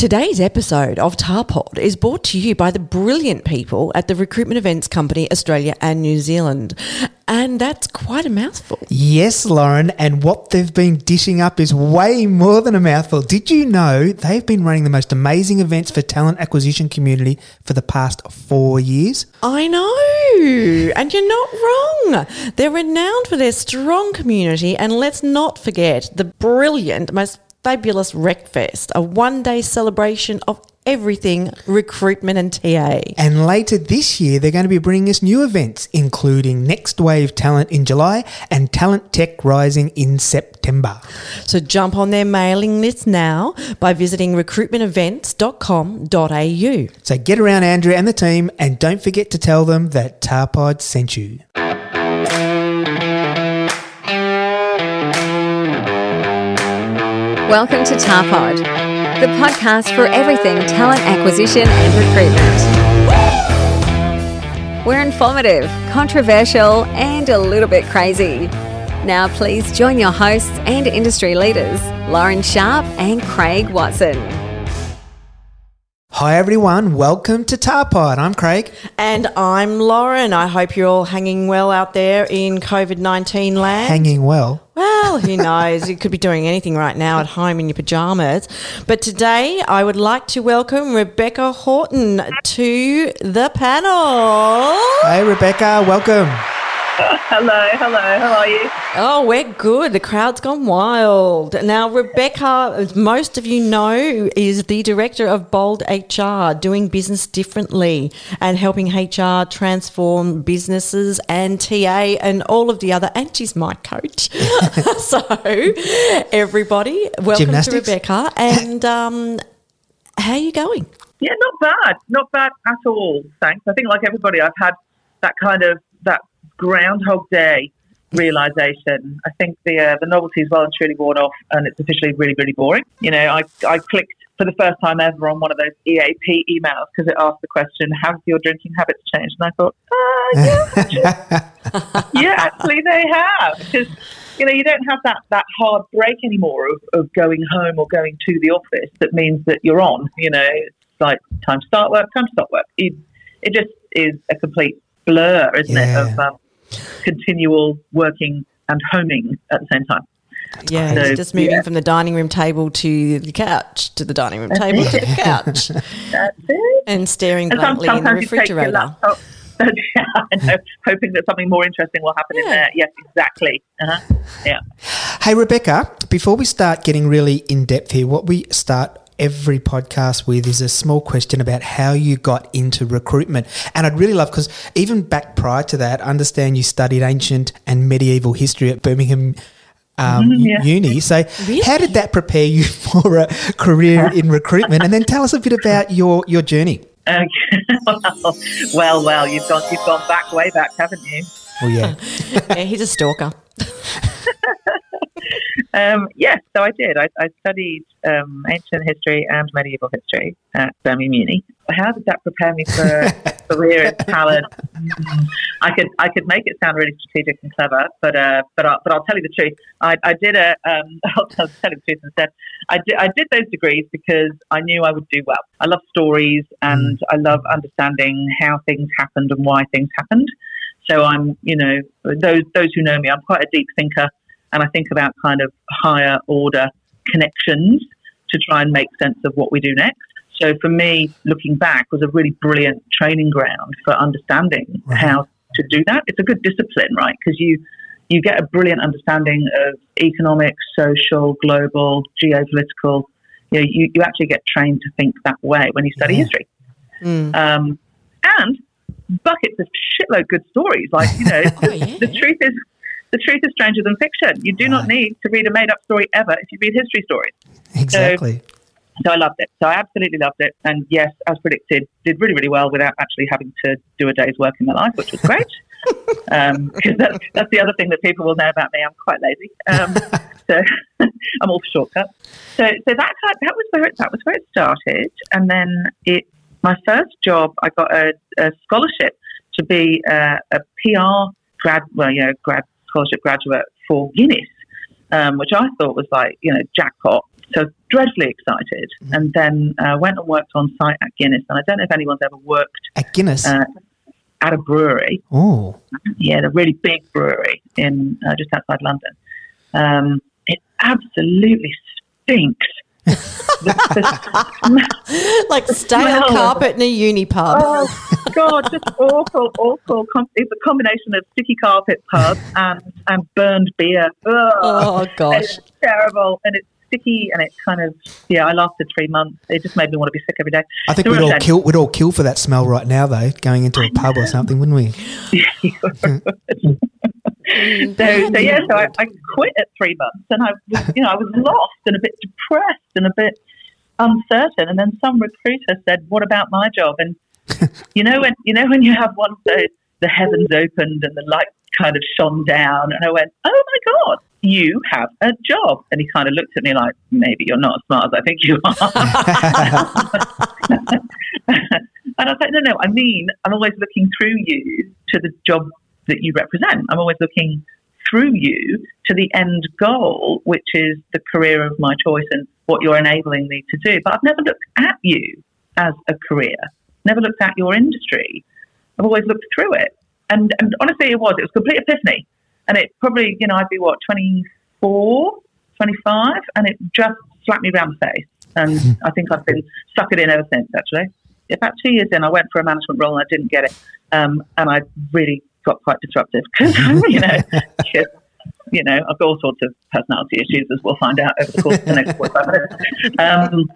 Today's episode of Tarpod is brought to you by the brilliant people at the recruitment events company Australia and New Zealand. And that's quite a mouthful. Yes, Lauren, and what they've been dishing up is way more than a mouthful. Did you know they've been running the most amazing events for talent acquisition community for the past four years? I know, and you're not wrong. They're renowned for their strong community, and let's not forget the brilliant, most fabulous Recfest, a one day celebration of everything recruitment and TA. And later this year, they're going to be bringing us new events, including Next Wave Talent in July and Talent Tech Rising in September. So jump on their mailing list now by visiting recruitmentevents.com.au. So get around Andrea and the team, and don't forget to tell them that Tarpod sent you. Welcome to Tarpod, the podcast for everything talent acquisition and recruitment. We're informative, controversial, and a little bit crazy. Now, please join your hosts and industry leaders, Lauren Sharp and Craig Watson. Hi, everyone. Welcome to Tarpod. I'm Craig. And I'm Lauren. I hope you're all hanging well out there in COVID 19 land. Hanging well. Well, who knows? you could be doing anything right now at home in your pajamas. But today, I would like to welcome Rebecca Horton to the panel. Hey, Rebecca. Welcome. Hello, hello. How are you? Oh, we're good. The crowd's gone wild. Now, Rebecca, as most of you know, is the director of Bold HR, doing business differently and helping HR transform businesses and TA and all of the other. And she's my coach. so, everybody, welcome Gymnastics? to Rebecca. And um, how are you going? Yeah, not bad. Not bad at all. Thanks. I think, like everybody, I've had that kind of that Groundhog Day realization. I think the uh, the novelty is well and truly worn off, and it's officially really, really boring. You know, I I clicked for the first time ever on one of those EAP emails because it asked the question, "Have your drinking habits changed?" And I thought, uh, yeah, yeah, actually they have because you know you don't have that that hard break anymore of, of going home or going to the office. That means that you're on. You know, it's like time to start work, time to stop work. It, it just is a complete blur, isn't Yeah. it, of um, continual working and homing at the same time. Yeah, So, just moving yeah. from the dining room table to the couch, to the dining room table to the couch, That's it. and staring And blankly in the sometimes you take your refrigerator. yeah, I know, hoping that something more interesting will happen in there. Yes, exactly. Uh-huh. Yeah. Hey, Rebecca, before we start getting really in depth here, what we start every podcast with is a small question about how you got into recruitment. And I'd really love, because even back prior to that, I understand you studied ancient and medieval history at Birmingham. Um, Mhm, yeah. Uni. So, Really? how did that prepare you for a career in recruitment? And then tell us a bit about your your journey. Okay. well, well, well, you've gone, you've gone back way back, haven't you? Well, yeah, yeah, he's a stalker. Um, yes, so I did. I, I studied um, ancient history and medieval history at Birmingham Uni. How did that prepare me for a career in talent? Mm, I could I could make it sound really strategic and clever, but uh, but I'll, but I'll tell you the truth. I, I did a um, I'll tell, you the truth instead. I did I did those degrees because I knew I would do well. I love stories and I love understanding how things happened and why things happened. So I'm, you know, those those who know me, I'm quite a deep thinker, and I think about kind of higher order connections to try and make sense of what we do next. So for me, looking back was a really brilliant training ground for understanding Right. how to do that. It's a good discipline, right? Because you you get a brilliant understanding of economic, social, global, geopolitical. You know, you, you actually get trained to think that way when you study Yeah. history. Mm. Um, and buckets of shitload good stories. Like you know, Oh, yeah. the truth is the truth is stranger than fiction. You do not need to read a made up story ever if you read history stories. exactly. So I loved it. So I absolutely loved it. And yes, as predicted, did really, really well without actually having to do a day's work in my life, which was great. Because that's, that's the other thing that people will know about me. I'm quite lazy. Um, so I'm all for shortcuts. So, so that, that, was where it, that was where it started. And then it, my first job, I got a, a scholarship to be a, a PR grad, well, you know, grad scholarship graduate for Guinness, um, which I thought was like, you know, jackpot So dreadfully excited, and then uh, went and worked on site at Guinness. And I don't know if anyone's ever worked At Guinness. uh, at a brewery. oh. Yeah, the really big brewery in uh, just outside London. Um, it absolutely stinks. The- the like stale Smell. carpet in a uni pub. Oh God, just awful, awful. It's a combination of sticky carpet pub and and burned beer. Ugh. Oh, gosh. It's terrible, and it's sticky, and it kind of yeah. I lasted three months. It just made me want to be sick every day. I think So we'd all okay. kill. We'd all kill for that smell right now, though. Going into a pub or something, wouldn't we? Mm, so, so yeah, so I, I quit at three months, and I was, you know, I was lost and a bit depressed and a bit uncertain. And then some recruiter said, "What about my job?" And you know, when you know when you have one of those, the heavens opened and the light kind of shone down, and I went, "Oh my god, you have a job!" And he kind of looked at me like, "Maybe you're not as smart as I think you are." and I was like, "No, no, I mean, I'm always looking through you to the job that you represent. I'm always looking through you to the end goal, which is the career of my choice and what you're enabling me to do. But I've never looked at you as a career, never looked at your industry. I've always looked through it. And, and honestly, it was. It was a complete epiphany. And it probably, you know, I'd be what, 24, 25? And it just slapped me round the face. And I think I've been stuck it in ever since, actually. About two years in, I went for a management role and I didn't get it. Um, and I really got quite disruptive because, you know, 'cause, you know, I've got all sorts of personality issues, as we'll find out over the course of the next 45 minutes. Um,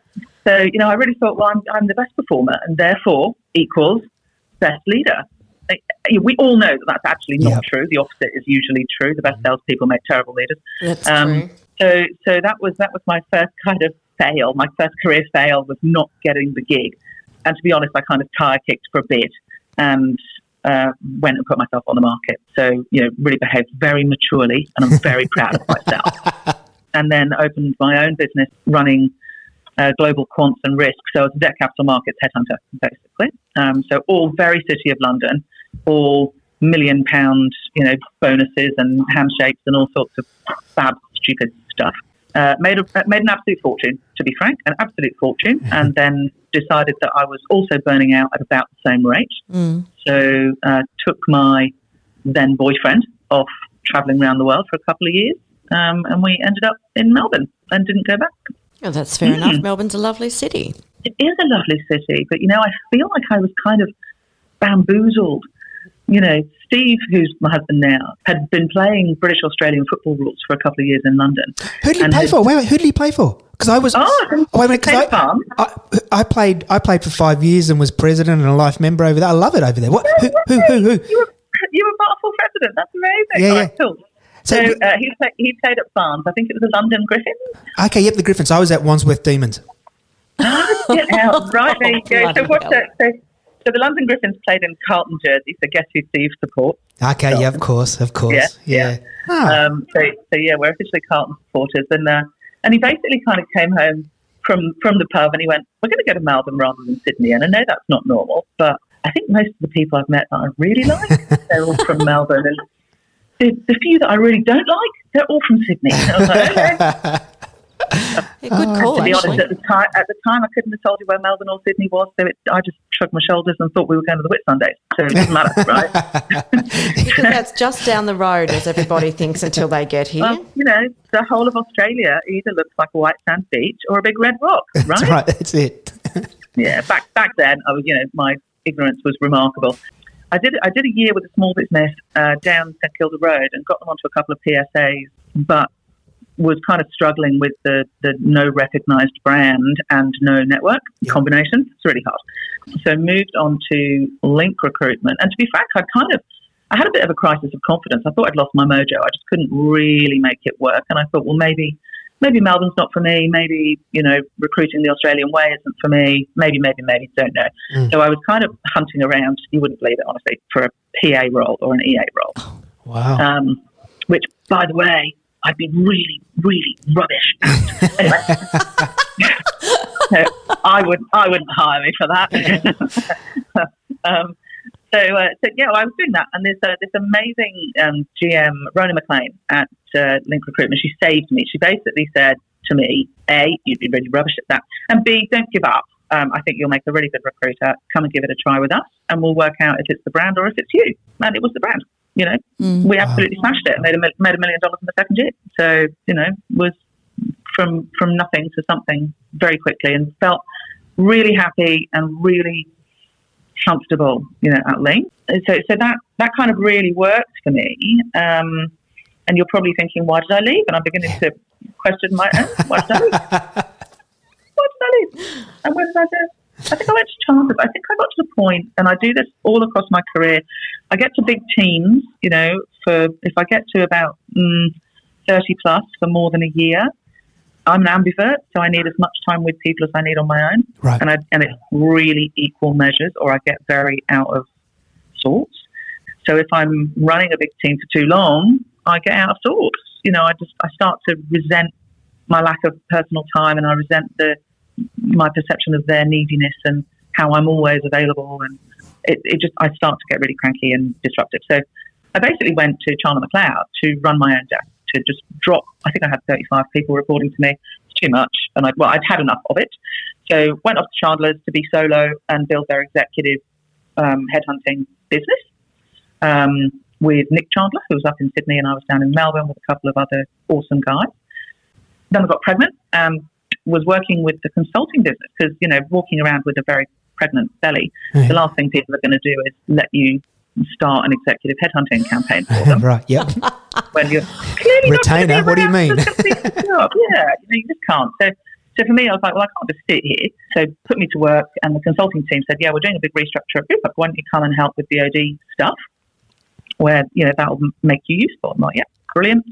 so, you know, I really thought, well, I'm, I'm the best performer and therefore equals best leader. I- I- We all know that that's actually not Yep. true. The opposite is usually true. The best salespeople make terrible leaders. That's Um, true. so, so that was that was my first kind of fail. My first career fail was not getting the gig. And to be honest, I kind of tire kicked for a bit and uh, went and put myself on the market. So, you know, really behaved very maturely, and I'm very proud of myself. And then opened my own business running uh, global quants and risk. So, I was a debt capital markets headhunter, basically. Um, so, all very city of London, all million pound, you know, bonuses and handshakes and all sorts of fab, stupid stuff. Uh, made a, made an absolute fortune, to be frank, an absolute fortune, and then decided that I was also burning out at about the same rate. Mm. So uh, took my then boyfriend off travelling around the world for a couple of years, um, and we ended up in Melbourne and didn't go back. Oh, that's fair enough. Melbourne's a lovely city. It is a lovely city, but you know, I feel like I was kind of bamboozled. You know, Steve, who's my husband now, had been playing British Australian football rules for a couple of years in London. Who did he play his- for? Wait, wait, who did he play for? Because I was. Oh, from wait a minute, 'cause Tate Farm. I, I, I played. I played for five years and was president and a life member over there. I love it over there. What? Who? Who? Who? who? You were, you were Bartle president. That's amazing. Yeah, yeah. right, cool. So- So, uh, he, played, he played at Barnes. I think it was the London Griffins. Okay, yep, the Griffins. I was at Wandsworth Demons. Get out. Right, there you go. Bloody So, what's that? So, so the London Griffins played in Carlton jersey. So guess who Steve supports? Okay, yeah, of course, of course, Yeah, yeah. Ah, Um, so, so yeah, we're officially Carlton supporters, and uh, and he basically kind of came home from from the pub and he went, "We're going to go to Melbourne rather than Sydney." And I know that's not normal, but I think most of the people I've met that I really like, they're all from Melbourne, and the, the few that I really don't like, they're all from Sydney. And I was like, okay. Yeah, good call, to be actually. honest, at the time, at the time, I couldn't have told you where Melbourne or Sydney was, so it, I just shrugged my shoulders and thought we were going to the Whitsundays. So it doesn't matter, right? Because that's just down the road, as everybody thinks until they get here. Well, you know, the whole of Australia either looks like a white sand beach or a big red rock, right? That's right. That's it. Yeah. Back back then, I was, you know, my ignorance was remarkable. I did I did a year with a small business uh, down St Kilda Road and got them onto a couple of PSAs, but was kind of struggling with the the no recognised brand and no network combination. It's really hard. So moved on to link recruitment, and to be frank, I kind of I had a bit of a crisis of confidence. I thought I'd lost my mojo. I just couldn't really make it work, and I thought, well, maybe maybe Melbourne's not for me. Maybe you know recruiting the Australian way isn't for me. Maybe, maybe, maybe, don't know. Mm. So I was kind of hunting around. You wouldn't believe it, honestly, for a PA role or an EA role. Wow. Um, which, by the way, I'd be really, really rubbish. Anyway. so I would I wouldn't hire me for that. um, so, uh, so yeah, well, I was doing that, and there's uh, this amazing um, GM, Rona McLean at uh, Link Recruitment. She saved me. She basically said, to me, A, you'd be really rubbish at that. And B, don't give up. Um, I think you'll make a really good recruiter. Come and give it a try with us, and we'll work out if it's the brand or if it's you. And it was the brand. You know, Mm. we absolutely smashed it. Made a made a million dollars in the second year. So you know, was from from nothing to something very quickly, and felt really happy and really comfortable. You know, at Link. And So so that that kind of really worked for me. Um, and you're probably thinking, why did I leave? And I'm beginning to question my own. Why did I leave? Why did I leave? And where did I go? I think I went to Chandler. I think I got to the point, and I do this all across my career. I get to big teams, you know, for if I get to about mm, 30 plus for more than a year, I'm an ambivert, so I need as much time with people as I need on my own. Right. And, I, and it's really equal measures, or I get very out of sorts. So if I'm running a big team for too long, I get out of sorts. You know, I just I start to resent my lack of personal time, and I resent the my perception of their neediness and how I'm always available, and it, it just I start to get really cranky and disruptive. So I basically went to Chandler McLeod to run my own desk to just drop. I think I had 35 people reporting to me. It's too much, and I well I'd had enough of it. So went off to Chandler's to be solo and build their executive um, headhunting business um, with Nick Chandler, who was up in Sydney, and I was down in Melbourne with a couple of other awesome guys. Then I got pregnant. Um, was working with the consulting business because you know walking around with a very pregnant belly, Yeah. the last thing people are going to do is let you start an executive headhunting campaign for them right. Yep. when you're clearly not Retainer, what do you mean? to complete the job. yeah, you, know, you just can't. So, so for me, I was like, well, I can't just sit here. So put me to work, and the consulting team said, yeah, we're doing a big restructure at Bupa. Why don't you come and help with the OD stuff, where you know that will make you useful? I'm like, yeah, brilliant.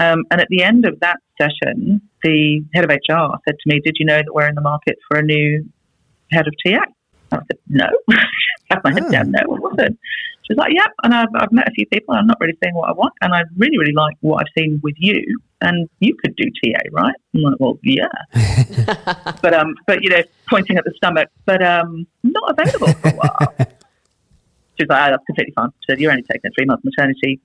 Um, and at the end of that session, the head of HR said to me, "Did you know that we're in the market for a new head of TA?" I said, "No." Had my head Oh. down. No, it wasn't. She was like, "Yep." And I've, I've met a few people. and I'm not really seeing what I want, and I really, really like what I've seen with you. And you could do TA, right? I'm like, "Well, yeah." but um, but you know, pointing at the stomach, but um, not available for a while. She was like, oh, "That's completely fine." She said, "You're only taking a three month maternity."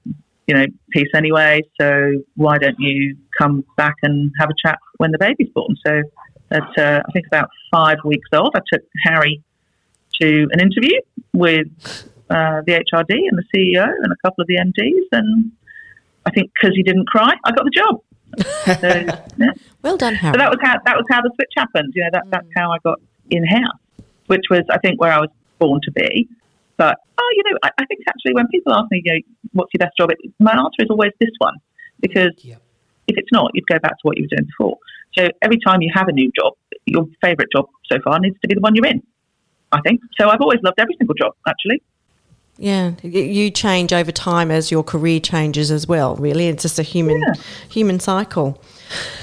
You know, piece anyway. So why don't you come back and have a chat when the baby's born? So at uh, I think about five weeks old, I took Harry to an interview with uh, the HRD and the CEO and a couple of the MDs, and I think because he didn't cry, I got the job. So, yeah. Well done, Harry. so that was how that was how the switch happened. You know, that, that's how I got in house, which was I think where I was born to be. But oh, you know, I, I think actually when people ask me, you know, what's your best job, it, my answer is always this one because Yep. if it's not, you'd go back to what you were doing before. So every time you have a new job, your favourite job so far needs to be the one you're in. I think so. I've always loved every single job, actually. Yeah, you change over time as your career changes as well. Really, it's just a human Yeah. human cycle.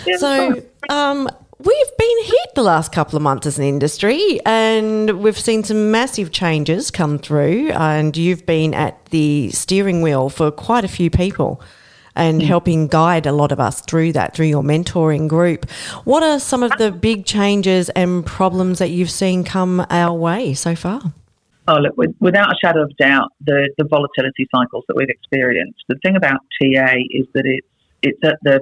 Yeah, So, um, we've been hit the last couple of months as an industry, and we've seen some massive changes come through. And you've been at the steering wheel for quite a few people. And mm. helping guide a lot of us through that through your mentoring group. What are some of the big changes and problems that you've seen come our way so far? Oh, look, without a shadow of doubt, the, the volatility cycles that we've experienced. The thing about TA is that it's it's at the,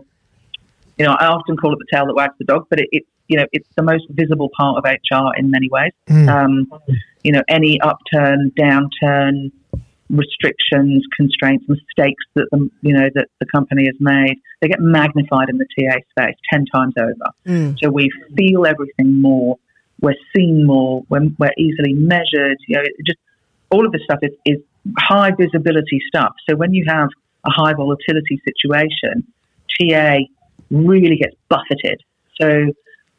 you know, I often call it the tail that wags the dog, but it, it's you know it's the most visible part of HR in many ways. Mm. Um, you know, any upturn, downturn, restrictions, constraints, mistakes that the you know that the company has made, they get magnified in the TA space ten times over. Mm. So we feel everything more. We're seen more. We're, we're easily measured. You know, just all of this stuff is, is high visibility stuff. So when you have a high volatility situation, TA really gets buffeted. So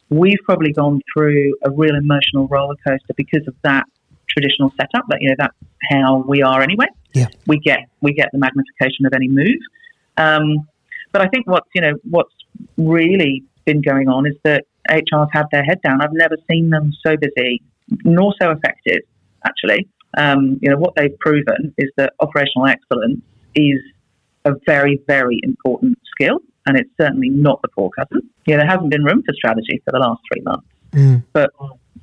we've probably gone through a real emotional roller coaster because of that traditional setup. That you know that's how we are anyway. Yeah. We get we get the magnification of any move. Um, but I think what's you know what's really been going on is that HR's had their head down. I've never seen them so busy, nor so effective. Actually, um, you know what they've proven is that operational excellence is a very very important skill, and it's certainly not the poor cousin. Yeah, there hasn't been room for strategy for the last three months. Mm. But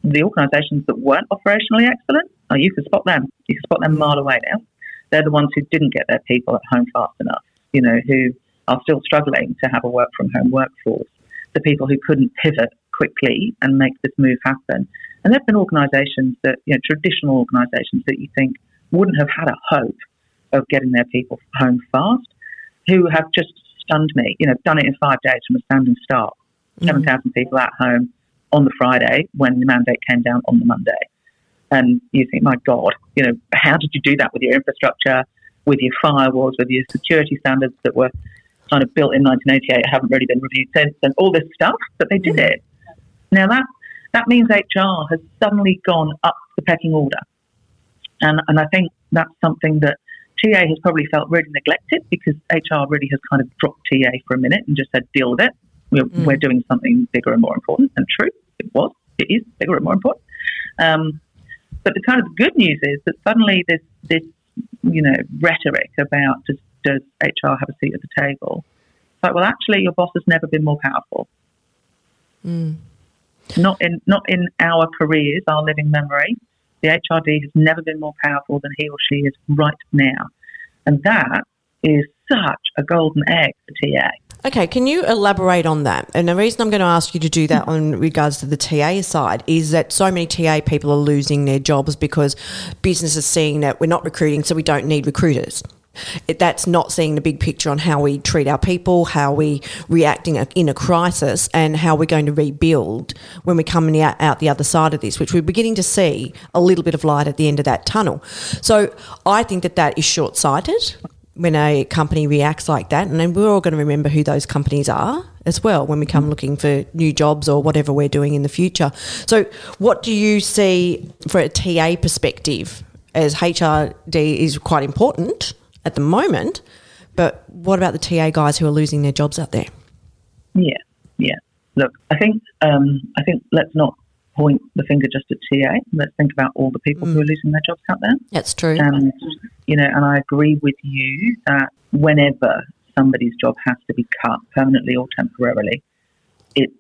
the organisations that weren't operationally excellent, oh, you could spot them. You can spot them a mile away now. They're the ones who didn't get their people at home fast enough. You know, who are still struggling to have a work from home workforce. the people who couldn't pivot quickly and make this move happen. And there have been organisations that, you know, traditional organisations that you think wouldn't have had a hope of getting their people home fast, who have just stunned me. You know, done it in five days from a standing start. Mm-hmm. 7,000 people at home on the Friday when the mandate came down on the Monday. And you think, my God, you know, how did you do that with your infrastructure, with your firewalls, with your security standards that were kind of built in 1988, haven't really been reviewed since, and all this stuff, but they did mm. it. Now that that means HR has suddenly gone up the pecking order, and and I think that's something that TA has probably felt really neglected because HR really has kind of dropped TA for a minute and just said deal with it. We're, mm. we're doing something bigger and more important, and true, it was, it is bigger and more important. Um, but the kind of good news is that suddenly this this you know rhetoric about does, does HR have a seat at the table? But well, actually, your boss has never been more powerful. Mm. Not in not in our careers, our living memory. The HRD has never been more powerful than he or she is right now, and that is such a golden egg for TA. Okay, can you elaborate on that? And the reason I'm going to ask you to do that on regards to the TA side is that so many TA people are losing their jobs because business is seeing that we're not recruiting, so we don't need recruiters. It, that's not seeing the big picture on how we treat our people, how we reacting in a crisis, and how we're going to rebuild when we're coming out, out the other side of this, which we're beginning to see a little bit of light at the end of that tunnel. So I think that that is short sighted when a company reacts like that, and then we're all going to remember who those companies are as well when we come looking for new jobs or whatever we're doing in the future. So, what do you see for a TA perspective? As HRD is quite important at the moment, but what about the TA guys who are losing their jobs out there? Yeah, yeah. Look, I think um, I think let's not point the finger just at TA. Let's think about all the people mm. who are losing their jobs out there. That's true. And, you know, and I agree with you that whenever somebody's job has to be cut permanently or temporarily, it's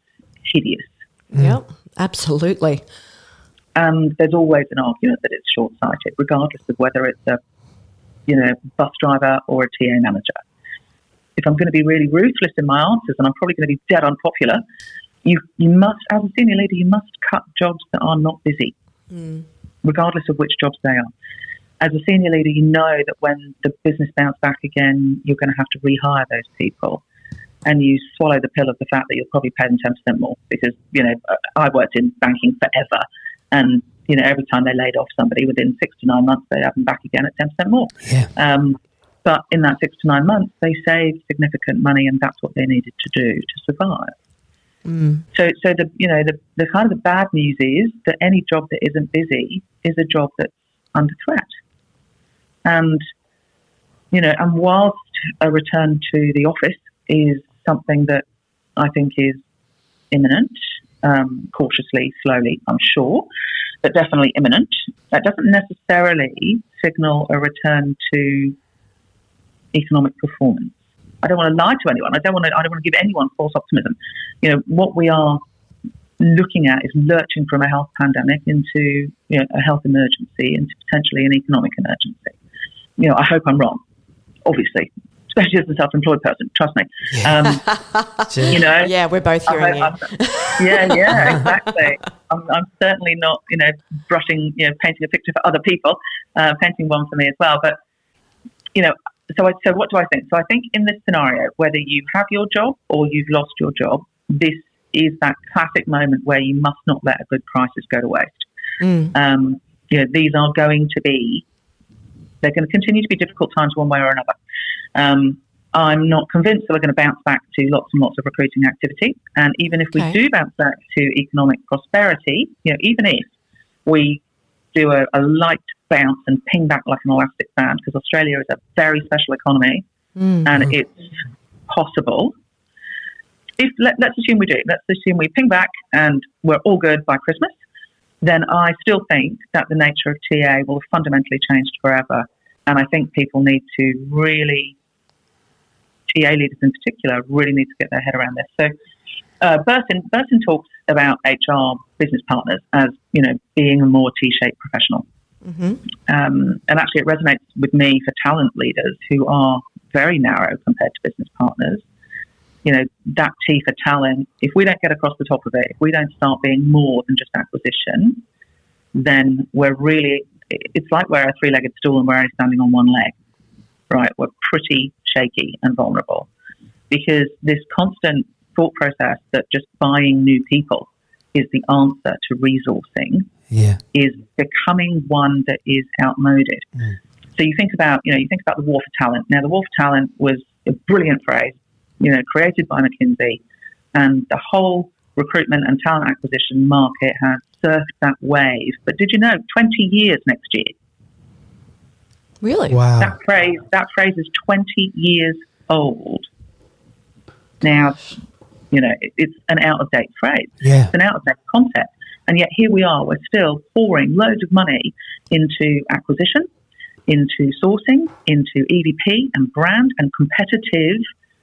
hideous. Mm. Yep, absolutely. And there's always an argument that it's short sighted, regardless of whether it's a you know, bus driver or a TA manager. If I'm going to be really ruthless in my answers, and I'm probably going to be dead unpopular, you you must, as a senior leader, you must cut jobs that are not busy, mm. regardless of which jobs they are. As a senior leader, you know that when the business bounces back again, you're going to have to rehire those people, and you swallow the pill of the fact that you'll probably pay them ten percent more because you know I worked in banking forever, and you know every time they laid off somebody within six to nine months, they have them back again at ten percent more. Yeah. Um, but in that six to nine months, they saved significant money, and that's what they needed to do to survive. Mm. So, so the you know the, the kind of the bad news is that any job that isn't busy is a job that's under threat, and you know, and whilst a return to the office is something that I think is imminent, um, cautiously, slowly, I'm sure, but definitely imminent. That doesn't necessarily signal a return to economic performance. I don't want to lie to anyone. I don't want to. I don't want to give anyone false optimism. You know what we are looking at is lurching from a health pandemic into you know, a health emergency, into potentially an economic emergency. You know, I hope I'm wrong. Obviously, especially as a self-employed person. Trust me. Um, you know. Yeah, we're both hearing you. yeah, yeah, exactly. I'm, I'm, certainly not, you know, brushing, you know, painting a picture for other people, uh, painting one for me as well. But you know, so, I, so what do I think? So I think in this scenario, whether you have your job or you've lost your job, this is that classic moment where you must not let a good crisis go to waste. Mm. Um, you know, these are going to be, they're going to continue to be difficult times one way or another. Um, I'm not convinced that we're going to bounce back to lots and lots of recruiting activity. And even if we okay. do bounce back to economic prosperity, you know, even if we do a, a light bounce and ping back like an elastic band because Australia is a very special economy mm-hmm. and it's possible. If let, us assume we do, let's assume we ping back and we're all good by Christmas, then I still think that the nature of TA will have fundamentally changed forever. And I think people need to really, TA leaders in particular, really need to get their head around this. So uh, Burton, Burton talks about HR business partners as, you know, being a more T-shaped professional. Mm-hmm. Um, and actually, it resonates with me for talent leaders who are very narrow compared to business partners. you know, that T for talent, if we don't get across the top of it, if we don't start being more than just acquisition, then we're really, it's like we're a three legged stool and we're only standing on one leg, right? We're pretty shaky and vulnerable because this constant thought process that just buying new people is the answer to resourcing Yeah. is becoming one that is outmoded. Mm. So you think about, you know, you think about the war for talent. Now, the war for talent was a brilliant phrase, you know, created by McKinsey, and the whole recruitment and talent acquisition market has surfed that wave. But did you know, 20 years next year, Really? Wow. that phrase, that phrase is 20 years old. Now, you know, it- it's an out of date phrase. Yeah. It's an out of date concept. And yet here we are, we're still pouring loads of money into acquisition, into sourcing, into EVP and brand and competitive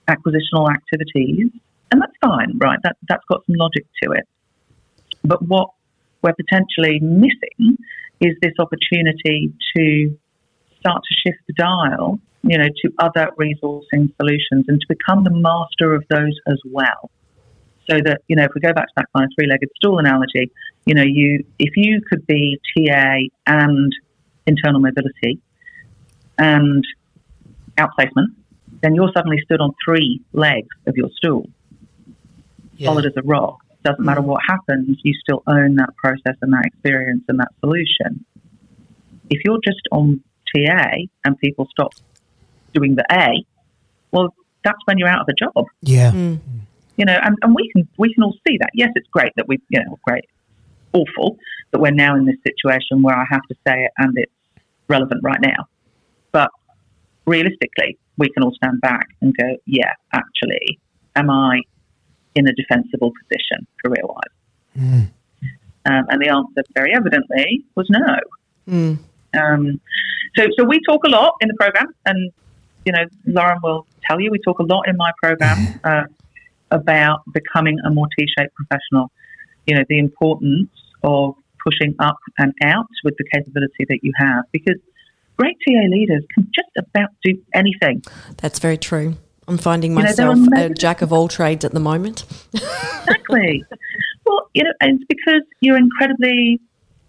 acquisitional activities. And that's fine, right? That, that's got some logic to it. But what we're potentially missing is this opportunity to start to shift the dial, you know, to other resourcing solutions and to become the master of those as well. So that, you know, if we go back to that kind of three legged stool analogy, you know, you if you could be TA and internal mobility and outplacement, then you're suddenly stood on three legs of your stool, Yeah. solid as a rock. Doesn't matter mm. what happens, you still own that process and that experience and that solution. If you're just on TA and people stop doing the A, well, that's when you're out of a job Yeah. you know, and, and we can we can all see that. Yes, it's great that we, you know, great, awful that we're now in this situation where I have to say it and it's relevant right now. But realistically, we can all stand back and go, yeah, actually, am I in a defensible position career wise? Um, and the answer, very evidently, was no. Mm. Um, so, so we talk a lot in the program, and you know, Lauren will tell you we talk a lot in my program uh, about becoming a more T-shaped professional. You know, the importance of pushing up and out with the capability that you have, because great TA leaders can just about do anything. That's very true. I'm finding You know, myself a jack of all trades at the moment. Exactly. well, you know, and it's because you're incredibly.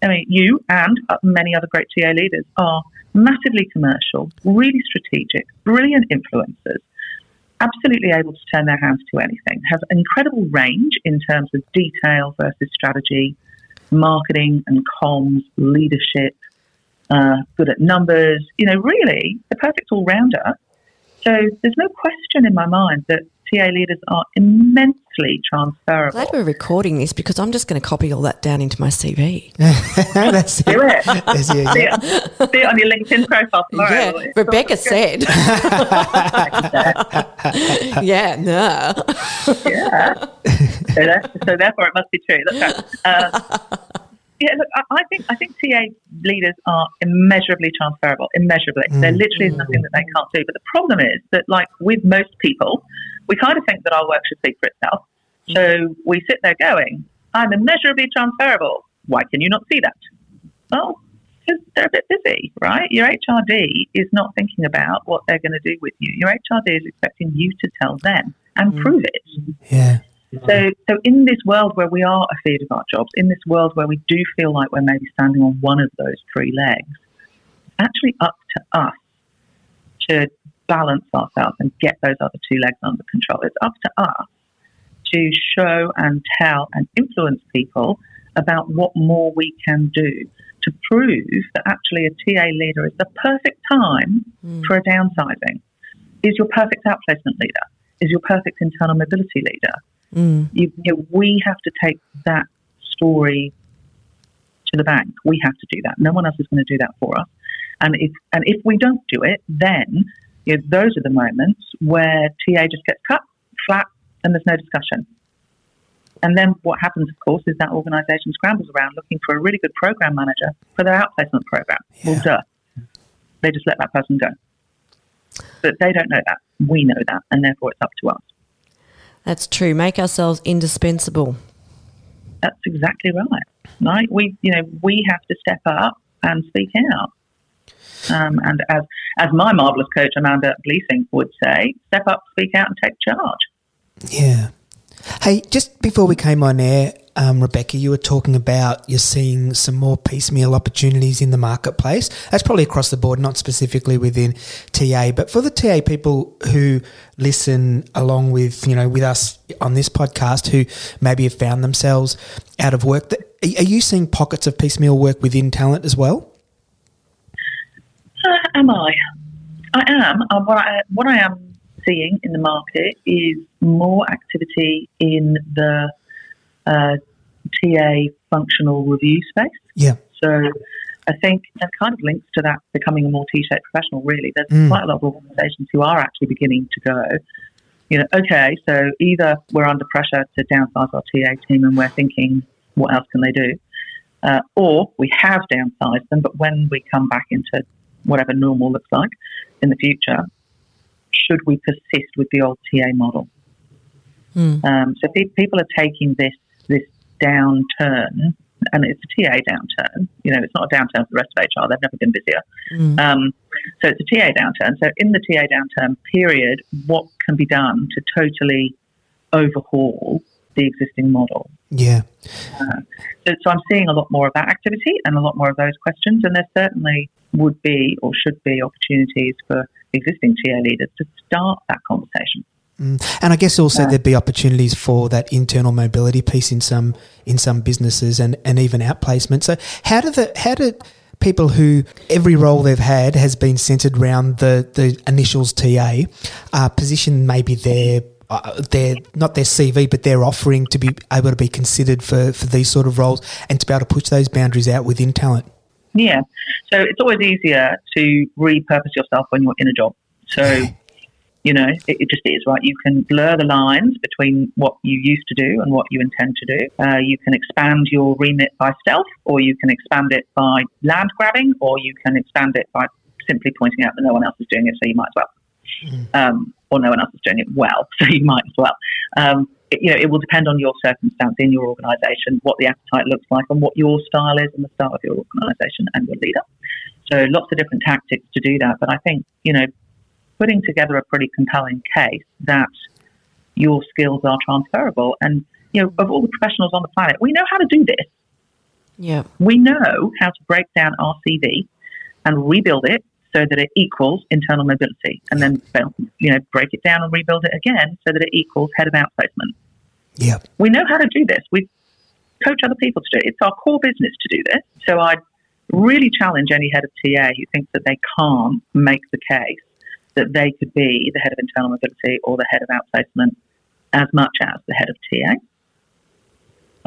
I mean, you and many other great TA leaders are massively commercial, really strategic, brilliant influencers, absolutely able to turn their hands to anything, have incredible range in terms of detail versus strategy, marketing and comms, leadership, uh, good at numbers. You know, really, the perfect all rounder. So there's no question in my mind that TA leaders are immensely transferable. Glad we're recording this because I'm just going to copy all that down into my CV. That's Do it. That's- yeah, see, yeah. it, see it on your LinkedIn profile tomorrow. Yeah, It's Rebecca all good. said. yeah, no. yeah. So, that, so therefore, it must be true. That's right. Uh, yeah, look, I, think I think TA leaders are immeasurably transferable. Immeasurably, mm. there literally is nothing that they can't do. But the problem is that, like with most people, we kind of think that our work should speak for itself. Mm. So we sit there going, "I'm immeasurably transferable." Why can you not see that? Well, because they're a bit busy, right? Your HRD is not thinking about what they're going to do with you. Your HRD is expecting you to tell them and prove it. yeah. So, mm. so in this world where we are afeard of our jobs, in this world where we do feel like we're maybe standing on one of those three legs, it's actually up to us to balance ourselves and get those other two legs under control. It's up to us to show and tell and influence people about what more we can do to prove that actually a TA leader is the perfect time mm. for a downsizing. Is your perfect outplacement leader? Is your perfect internal mobility leader? Mm. you, you know, we have to take that story to the bank. We have to do that. No one else is going to do that for us. And if and if we don't do it, then you know, those are the moments where TA just gets cut flat and there's no discussion. And then what happens, of course, is that organisation scrambles around looking for a really good program manager for their outplacement program. Well, duh. They just let that person go. But they don't know that. We know that, and therefore it's up to us. That's true. Make ourselves indispensable. That's exactly right. Right? We, you know, we have to step up and speak out. Um, and as as my marvelous coach Amanda Gleasing would say, step up, speak out, and take charge. Yeah. Hey, just before we came on air, um, Rebecca, you were talking about you're seeing some more piecemeal opportunities in the marketplace. That's probably across the board, not specifically within TA, but for the TA people who listen along with you know with us on this podcast, who maybe have found themselves out of work, are you seeing pockets of piecemeal work within talent as well? Uh, am I? I am. Uh, what I what I am seeing in the market is more activity in the uh, TA functional review space. Yeah. So I think that kind of links to that becoming a more T-shaped professional. Really, there's mm. quite a lot of organisations who are actually beginning to go. You know, okay, so either we're under pressure to downsize our TA team, and we're thinking, what else can they do? Uh, or we have downsized them, but when we come back into whatever normal looks like in the future, should we persist with the old TA model? Mm. Um, so pe- people are taking this this downturn, and it's a TA downturn. You know, it's not a downturn for the rest of HR. They've never been busier. Mm. Um, so it's a TA downturn. So in the TA downturn period, what can be done to totally overhaul the existing model? Yeah. Uh, so, so I'm seeing a lot more of that activity and a lot more of those questions, and there certainly would be or should be opportunities for existing TA leaders to start that conversation. Mm. And I guess also yeah. there'd be opportunities for that internal mobility piece in some in some businesses and, and even outplacement. So how do the how do people who every role they've had has been centered around the the initials TA uh, position maybe their uh, their not their CV but their offering to be able to be considered for for these sort of roles and to be able to push those boundaries out within talent. Yeah, so it's always easier to repurpose yourself when you're in a job. So you know, it, it, just is, right? You can blur the lines between what you used to do and what you intend to do. Uh, you can expand your remit by stealth, or you can expand it by land grabbing, or you can expand it by simply pointing out that no one else is doing it, so you might as well. Mm. Um, or no one else is doing it well, so you might as well. Um, it, you know, it will depend on your circumstance in your organisation, what the appetite looks like, and what your style is, and the style of your organisation and your leader. So lots of different tactics to do that. But I think you know putting together a pretty compelling case that your skills are transferable. And, you know, of all the professionals on the planet, we know how to do this. Yeah. We know how to break down our CV and rebuild it so that it equals internal mobility and then, you know, break it down and rebuild it again so that it equals head of outplacement. Yeah. We know how to do this. We coach other people to do it. It's our core business to do this. So I really challenge any head of TA who thinks that they can't make the case that they could be the head of internal mobility or the head of outplacement as much as the head of TA.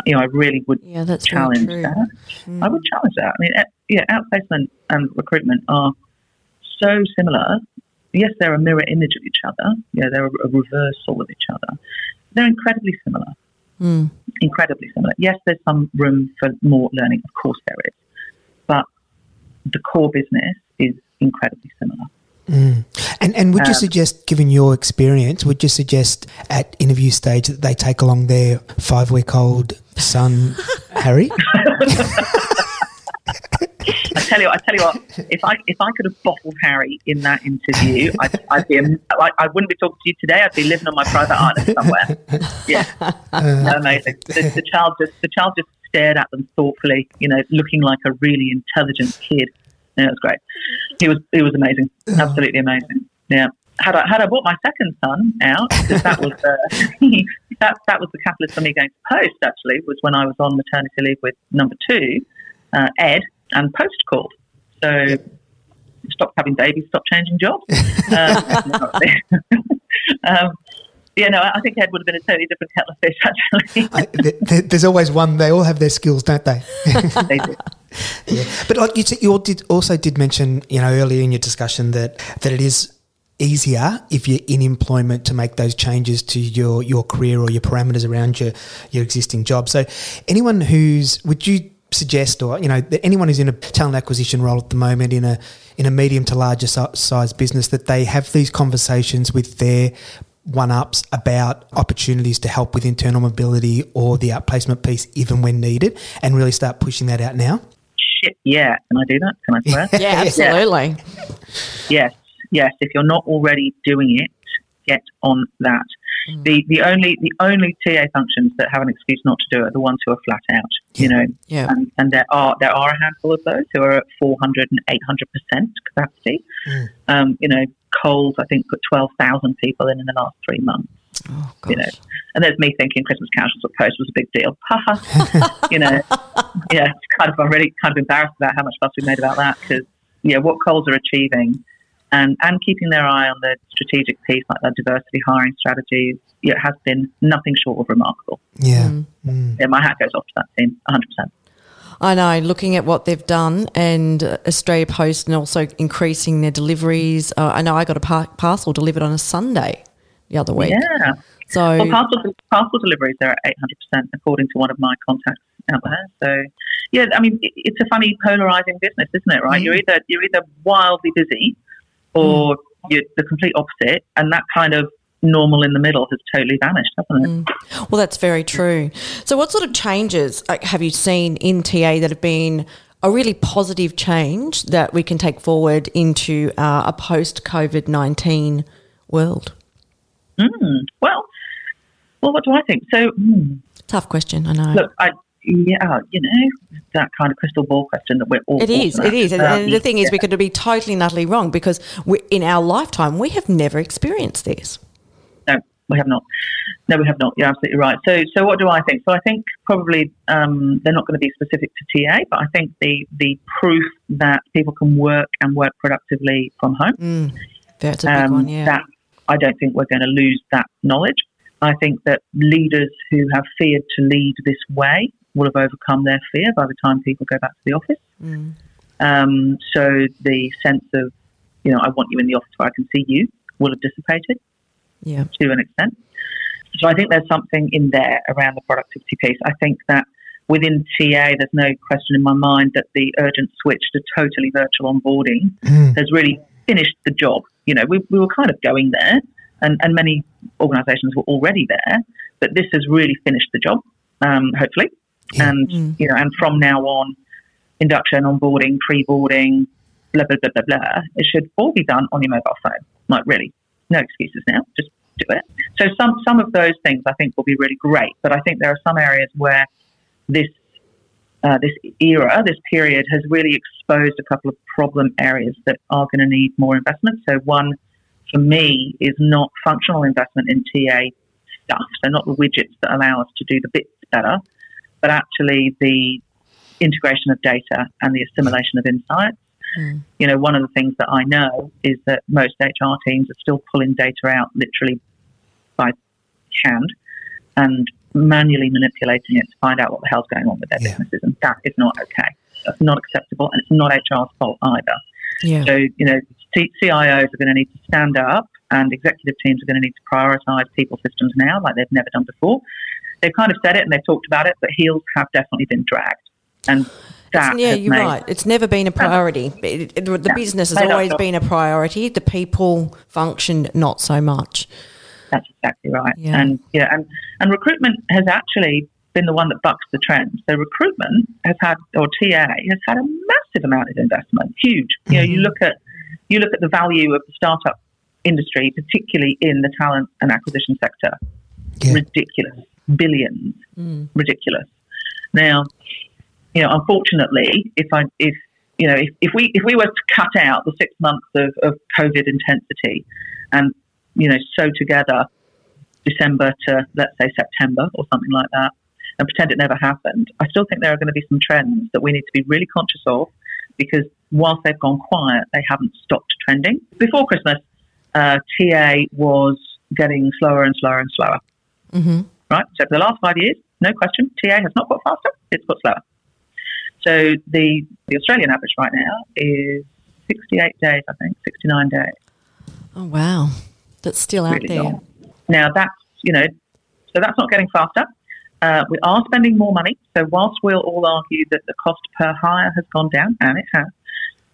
You know, I really would yeah, that's challenge that. Mm. I would challenge that. I mean, yeah, outplacement and recruitment are so similar. Yes, they're a mirror image of each other. Yeah, they're a, a reversal of each other. They're incredibly similar. Mm. Incredibly similar. Yes, there's some room for more learning. Of course, there is. But the core business is incredibly similar. Mm. And and would you um, suggest, given your experience, would you suggest at interview stage that they take along their five week old son, Harry? I tell you, I tell you what. If I if I could have bottled Harry in that interview, I'd, I'd be like I wouldn't be talking to you today. I'd be living on my private island somewhere. Yeah, uh, amazing. The, the child just the child just stared at them thoughtfully, you know, looking like a really intelligent kid. Yeah, it was great. He was he was amazing, absolutely amazing. Yeah. Had I had I brought my second son out, that was uh, that that was the catalyst for me going to post. Actually, was when I was on maternity leave with number two, uh, Ed, and post called. So stop having babies, stop changing jobs. Um, um, yeah, no, I think Ed would have been a totally different kettle of fish, actually. I, there's always one. They all have their skills, don't they? they do. Yeah, but like you, you did also did mention, you know, earlier in your discussion that that it is easier if you're in employment to make those changes to your your career or your parameters around your your existing job. So, anyone who's would you suggest, or you know, that anyone who's in a talent acquisition role at the moment in a in a medium to larger size business, that they have these conversations with their one ups about opportunities to help with internal mobility or the outplacement piece, even when needed, and really start pushing that out now? Shit, yeah. Can I do that? Can I swear? yeah, absolutely. Yes, yes. If you're not already doing it, get on that. Mm. The the only the only TA functions that have an excuse not to do it are the ones who are flat out. You know, Yeah. and, and there are there are a handful of those who are at 400 and 800 percent capacity. Mm. Um, you know, Coles I think put 12,000 people in in the last three months. Oh, You know, and there's me thinking Christmas casuals at Post was a big deal. Haha. you know, yeah, it's kind of I'm really kind of embarrassed about how much fuss we made about that because yeah, what Coles are achieving and and keeping their eye on the strategic piece like their diversity hiring strategies, it has been nothing short of remarkable. Yeah. Mm. Mm. Yeah, my hat goes off to that team, 100. percent I know, looking at what they've done and uh, Australia Post and also increasing their deliveries. Uh, I know I got a par- parcel delivered on a Sunday the other week. Yeah. So, Well, parcel, parcel deliveries are at 800%, according to one of my contacts out there. So, yeah, I mean, it- it's a funny polarizing business, isn't it? Right? Mm. You're either you're either wildly busy, or you're the complete opposite, and that kind of normal in the middle has totally vanished, hasn't it? well, that's very true. So, what sort of changes have you seen in TA that have been a really positive change that we can take forward into uh, a post COVID 19 world? Mm. Well, well, what do I think? So, mm, Tough question, I know. look, I. Yeah, you know that kind of crystal ball question that we're all. It is, it is, And, and the thing is, we could be totally and utterly wrong because we, in our lifetime, we have never experienced this. No, we have not. No, we have not. You're absolutely right. So, so what do I think? So, I think probably um, they're not going to be specific to TA, but I think the the proof that people can work and work productively from home. Mm, that's a big um, one, yeah. That I don't think we're going to lose that knowledge. I think that leaders who have feared to lead this way will have overcome their fear by the time people go back to the office. Mm. Um, so the sense of, you know, I want you in the office where I can see you will have dissipated yeah. to an extent. So I think there's something in there around the productivity piece. I think that within TA, there's no question in my mind that the urgent switch to totally virtual onboarding Mm. has really finished the job. You know, we, we were kind of going there, and, and many organisations were already there, but this has really finished the job, um, hopefully. Yeah. And Mm. you know, and from now on, induction, onboarding, pre-boarding, blah blah blah blah blah, it should all be done on your mobile phone. Like really, no excuses now. Just do it. So some some of those things I think will be really great, but I think there are some areas where this uh, this era, this period, has really exposed a couple of problem areas that are going to need more investment. So one for me is not functional investment in TA stuff, so not the widgets that allow us to do the bits better, but actually the integration of data and the assimilation of insights. Mm. You know, one of the things that I know is that most HR teams are still pulling data out literally by hand and manually manipulating it to find out what the hell's going on with their Yeah. businesses, and that is not okay. That's not acceptable, and it's not HR's fault either. Yeah. So, you know, CIOs are going to need to stand up and executive teams are going to need to prioritize people systems now like they've never done before. They've kind of said it and they've talked about it, but heels have definitely been dragged. And that It's- yeah, you're made, right. It's never been a priority. It- it- the No, business has always been a priority. The people function not so much. That's exactly right. Yeah. And yeah, and, and recruitment has actually been the one that bucks the trend. So recruitment has had, or TA has had a massive amount of investment, huge. You know, you Mm-hmm. look at you look at the value of the startup industry, particularly in the talent and acquisition sector. Yeah. Ridiculous, billions, Mm. ridiculous. Now, you know, unfortunately, if I if you know if, if we if we were to cut out the six months of, of COVID intensity and you know sew together December to let's say September or something like that and pretend it never happened, I still think there are going to be some trends that we need to be really conscious of because whilst they've gone quiet, they haven't stopped trending. Before Christmas, uh, TA was getting slower and slower and slower hmm right? So for the last five years, no question, TA has not got faster, it's got slower. So the, the Australian average right now is 68 days, I think, 69 days. Oh, wow. That's still out Really there. long. Now that's, you know, so that's not getting faster. Uh, we are spending more money. So whilst we'll all argue that the cost per hire has gone down, and it has,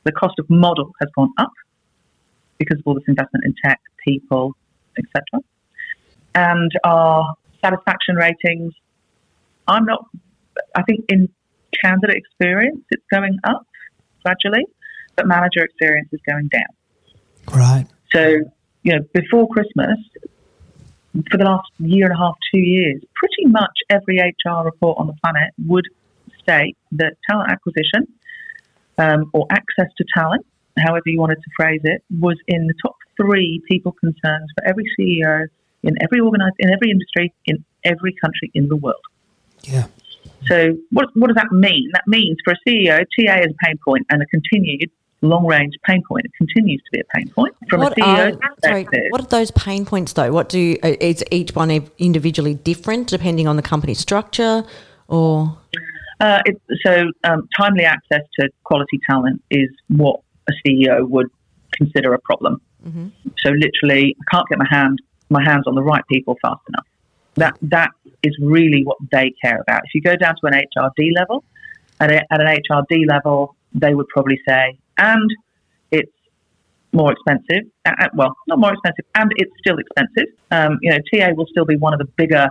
the cost of model has gone up because of all this investment in tech, people, etc. And our satisfaction ratings, I'm not, I think in candidate experience, it's going up gradually, but manager experience is going down. Right. So, you know, before Christmas, for the last year and a half, two years, pretty much every HR report on the planet would state that talent acquisition um, or access to talent, however you wanted to phrase it, was in the top three people concerns for every CEO in every organized in every industry in every country in the world. Yeah. So what, what does that mean? That means for a CEO, TA is a pain point and a continued long range pain point. It continues to be a pain point from what a CEO are, sorry, what are those pain points though? What do uh, is each one individually different depending on the company structure or? Uh, it, so um, timely access to quality talent is what a CEO would consider a problem. Mm-hmm. So literally, I can't get my hand my hands on the right people fast enough. That that is really what they care about. If you go down to an HRD level, at, a, at an HRD level, they would probably say, and it's more expensive. Uh, well, not more expensive, and it's still expensive. Um, you know, TA will still be one of the bigger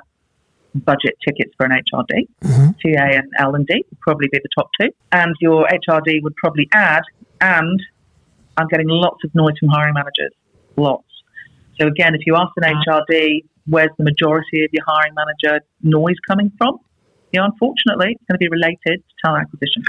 budget tickets for an HRD. Mm-hmm. TA and L and D would probably be the top two, and your HRD would probably add. And I'm getting lots of noise from hiring managers, lots. So again, if you ask an HRD, where's the majority of your hiring manager noise coming from? You know, unfortunately, it's going to be related to talent acquisition.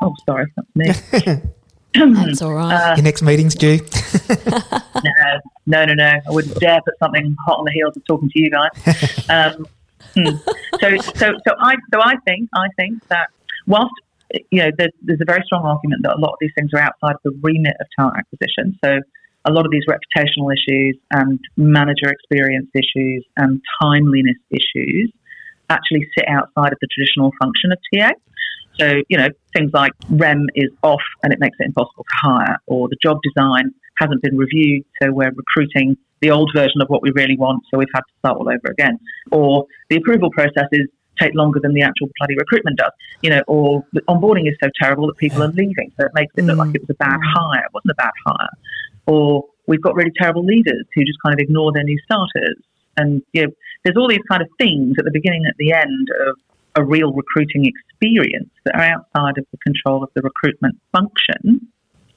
Oh, sorry, that's me. That's all right. Uh, Your next meeting's due. no, no, no, no. I wouldn't dare put something hot on the heels of talking to you guys. Um, hmm. So, so, so I, so I think, I think that whilst you know, there's, there's a very strong argument that a lot of these things are outside of the remit of talent acquisition. So, a lot of these reputational issues and manager experience issues and timeliness issues actually sit outside of the traditional function of TA. So, you know, things like REM is off and it makes it impossible to hire, or the job design hasn't been reviewed, so we're recruiting the old version of what we really want, so we've had to start all over again. Or the approval processes take longer than the actual bloody recruitment does, you know, or the onboarding is so terrible that people are leaving, so it makes it look like it was a bad mm. hire. It wasn't a bad hire. Or we've got really terrible leaders who just kind of ignore their new starters. And you know, there's all these kind of things at the beginning and at the end of a real recruiting experience that are outside of the control of the recruitment function.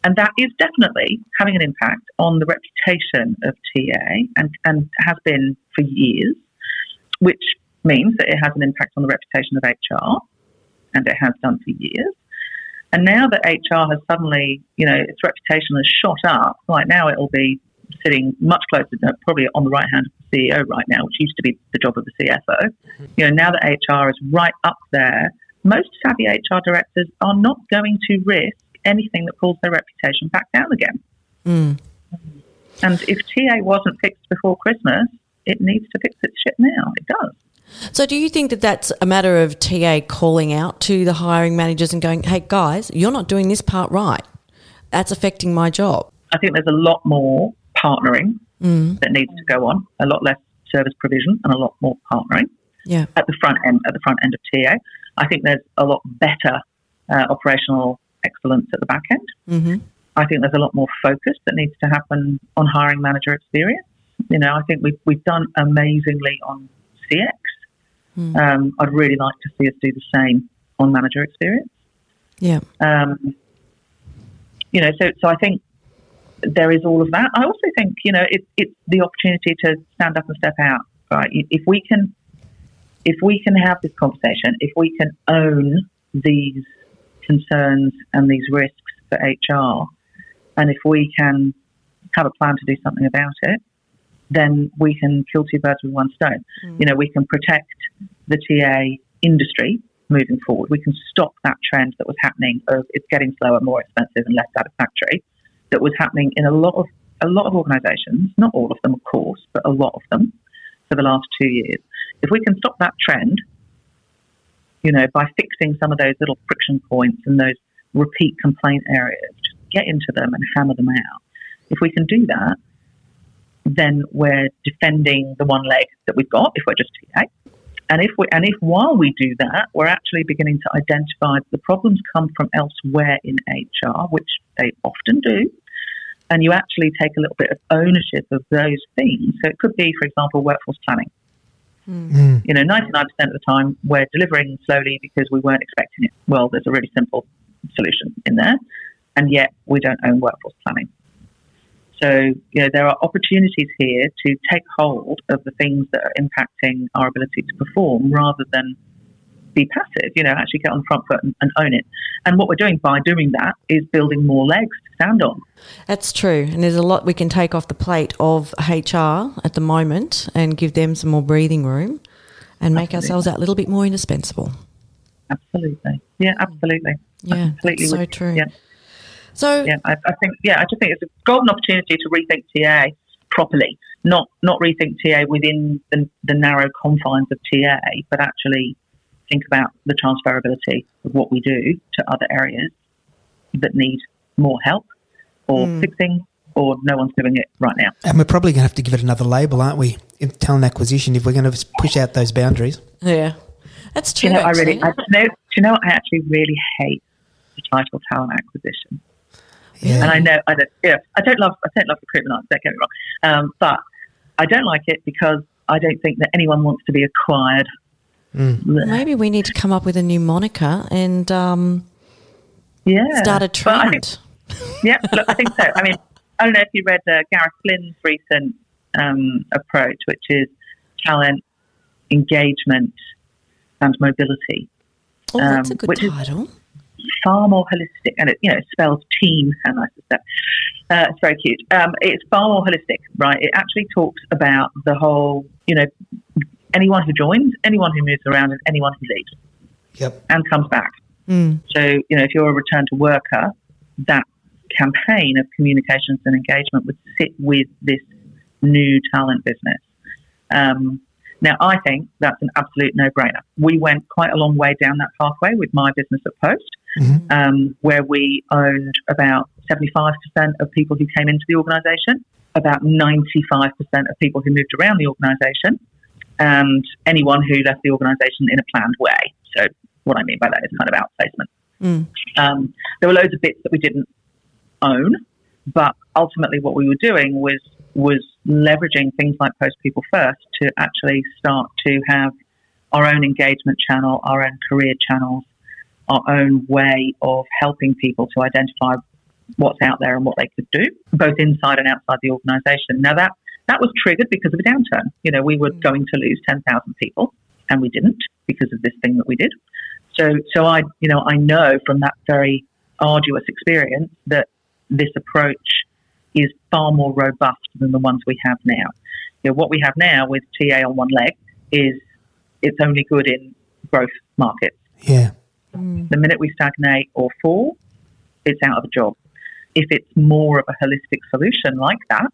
And that is definitely having an impact on the reputation of TA and, and has been for years, which means that it has an impact on the reputation of HR, and it has done for years. And now that HR has suddenly, you know, its reputation has shot up, right now it'll be sitting much closer, to, probably on the right hand of the CEO right now, which used to be the job of the CFO. Mm-hmm. You know, now that HR is right up there, most savvy HR directors are not going to risk anything that pulls their reputation back down again. Mm. And if TA wasn't fixed before Christmas, it needs to fix its shit now. It does. So, do you think that that's a matter of TA calling out to the hiring managers and going, hey, guys, you're not doing this part right? That's affecting my job. I think there's a lot more partnering mm. that needs to go on, a lot less service provision and a lot more partnering. Yeah. At the front end, at the front end of TA, I think there's a lot better uh, operational excellence at the back end. Mm-hmm. I think there's a lot more focus that needs to happen on hiring manager experience. You know, I think we've we've done amazingly on CX Mm. Um, I'd really like to see us do the same on manager experience. Yeah. Um, you know, so so I think there is all of that. I also think you know it, it's the opportunity to stand up and step out. Right? If we can, if we can have this conversation, if we can own these concerns and these risks for HR, and if we can have a plan to do something about it, then we can kill two birds with one stone. Mm. You know, we can protect the TA industry moving forward. We can stop that trend that was happening of it's getting slower, more expensive, and less satisfactory. That was happening in a lot of a lot of organisations, not all of them, of course, but a lot of them for the last two years. If we can stop that trend, you know, by fixing some of those little friction points and those repeat complaint areas, just get into them and hammer them out. If we can do that, then we're defending the one leg that we've got if we're just TA. And if we and if while we do that, we're actually beginning to identify the problems come from elsewhere in HR, which they often do, and you actually take a little bit of ownership of those things. So it could be, for example, workforce planning. Mm. You know, 99% of the time we're delivering slowly because we weren't expecting it. Well, there's a really simple solution in there, and yet we don't own workforce planning. So, you know, there are opportunities here to take hold of the things that are impacting our ability to perform rather than be passive, you know, actually get on the front foot and, and own it. And what we're doing by doing that is building more legs to stand on. That's true. And there's a lot we can take off the plate of HR at the moment and give them some more breathing room and make Absolutely. ourselves that little bit more indispensable. Absolutely. Yeah, absolutely. Yeah, so true. Yeah. So, yeah, I, I think yeah, I just think it's a golden opportunity to rethink TA properly, not not rethink TA within the, the narrow confines of TA, but actually think about the transferability of what we do to other areas that need more help or hmm. fixing, or no one's doing it right now. And we're probably going to have to give it another label, aren't we? In talent acquisition, if we're going to push out those boundaries. yeah, that's true. you know, I really, I, you know, you know. I actually really hate the title talent acquisition. Yeah. And I know I don't. Yeah, I don't love. I don't love recruitment arts. Don't get me wrong. Um, but I don't like it because I don't think that anyone wants to be acquired. Blech. Maybe we need to come up with a new moniker and um, Yeah, start a But I think, trend. yeah, look, I think so. I mean, I don't know if you read uh, Gareth Flynn's recent um, approach, which is talent, engagement, and mobility. Oh, that's a um, good which is- title. Far more holistic, and it you know it spells team, how nice is that? Uh, it's very cute. Um, it's far more holistic, right? It actually talks about the whole, you know, anyone who joins, anyone who moves around, and anyone who leaves Yep. and comes back. Mm. So you know, if you're a return to worker, that campaign of communications and engagement would sit with this new talent business. Um, now, I think that's an absolute no-brainer. We went quite a long way down that pathway with my business at Post, Mhm. um, where we owned about 75% of people who came into the organisation, about 95% of people who moved around the organisation, and anyone who left the organisation in a planned way. So, what I mean by that is kind of outplacement. Mm. Um, there were loads of bits that we didn't own, but ultimately what we were doing was was leveraging things like Post People First to actually start to have our own engagement channel, our own career channels, our own way of helping people to identify what's out there and what they could do, both inside and outside the organisation. Now that that was triggered because of a downturn. You know, we were mm. going to lose ten thousand people, and we didn't because of this thing that we did. So, so I, you know, I know from that very arduous experience that this approach is far more robust than the ones we have now. You know, what we have now with TA on one leg is it's only good in growth markets. Yeah. Mm. The minute we stagnate or fall, it's out of a job. If it's more of a holistic solution like that,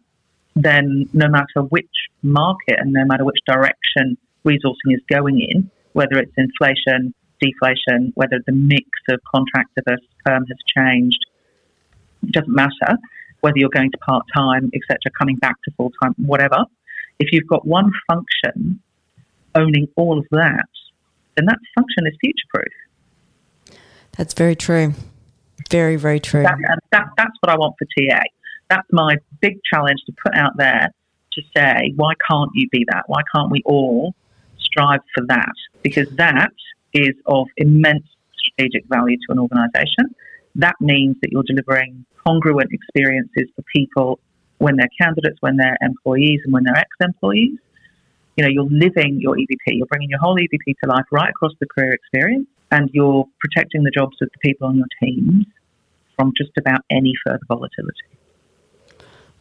then no matter which market and no matter which direction resourcing is going in, whether it's inflation, deflation, whether the mix of contractor versus firm has changed, it doesn't matter whether you're going to part time, etc., coming back to full time, whatever. If you've got one function owning all of that, then that function is future proof. That's very true. Very, very true. That, and that, that's what I want for TA. That's my big challenge to put out there to say, why can't you be that? Why can't we all strive for that? Because that is of immense strategic value to an organisation. That means that you're delivering congruent experiences for people when they're candidates, when they're employees, and when they're ex-employees. You know, you're living your EVP. You're bringing your whole EVP to life right across the career experience, and you're protecting the jobs of the people on your teams from just about any further volatility.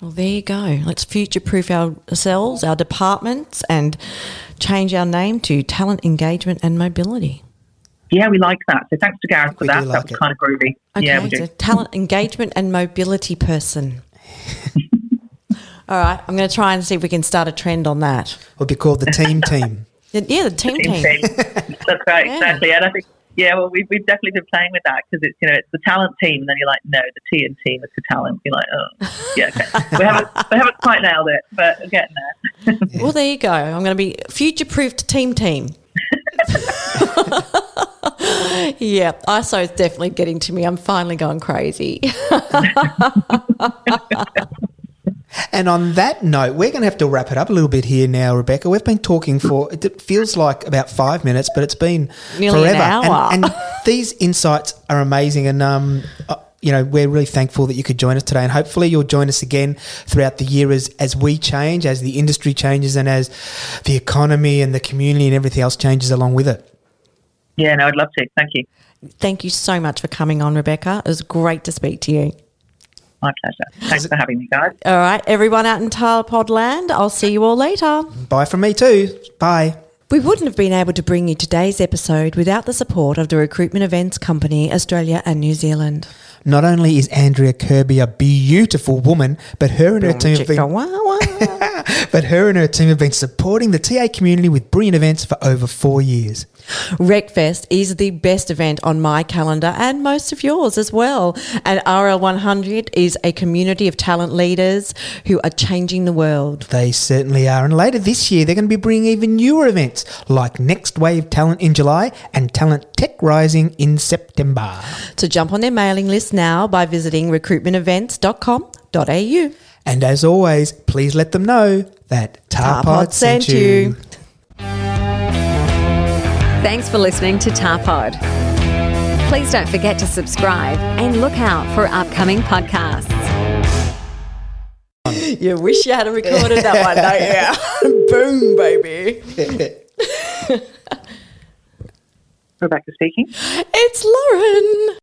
Well, there you go. Let's future proof ourselves, our departments, and change our name to Talent Engagement and Mobility. Yeah, we like that. So thanks to Gareth for We that. do that was it. kind of groovy. Okay, yeah, we do. so Talent Engagement and Mobility person. All right, I'm going to try and see if we can start a trend on that. Would be called the team team. Yeah, the team Team team. That's right, Yeah. exactly. And I think, yeah, well, we've, we've definitely been playing with that because it's, you know, it's the talent team, and then you're like, no, the T and team is for talent. You're like, oh, yeah, okay. we haven't, we haven't quite nailed it, but we're getting there. Well, there you go. I'm going to be future proofed team team. yeah, ISO is definitely getting to me. I'm finally going crazy. And on that note, we're going to have to wrap it up a little bit here now, Rebecca. We've been talking for it feels like about five minutes, but it's been Nearly an forever. hour. And, and these insights are amazing. And um, I- you know, we're really thankful that you could join us today, and hopefully you'll join us again throughout the year as as we change, as the industry changes, and as the economy and the community and everything else changes along with it. Yeah, no, I'd love to. Thank you. Thank you so much for coming on, Rebecca. It was great to speak to you. My pleasure. Thanks for having me, guys. All right, everyone out in Tarpod land, I'll see you all later. Bye from me too. Bye. We wouldn't have been able to bring you today's episode without the support of the Recruitment Events Company, Australia and New Zealand. Not only is Andrea Kirby a beautiful woman, but her and her team have been, wah wah. but her and her team have been supporting the TA community with brilliant events for over four years. RecFest is the best event on my calendar and most of yours as well. And RL100 is a community of talent leaders who are changing the world. They certainly are. And later this year, they're going to be bringing even newer events like Next Wave Talent in July and Talent Tech Rising in September. So jump on their mailing list now by visiting recruitmentevents.com.au. And as always, please let them know that Tarpod, Tarpod sent, sent you. you. Thanks for listening to Tarpod. Please don't forget to subscribe and look out for upcoming podcasts. You wish you had recorded that one, don't you? Boom, baby. Rebecca speaking. It's Lauren.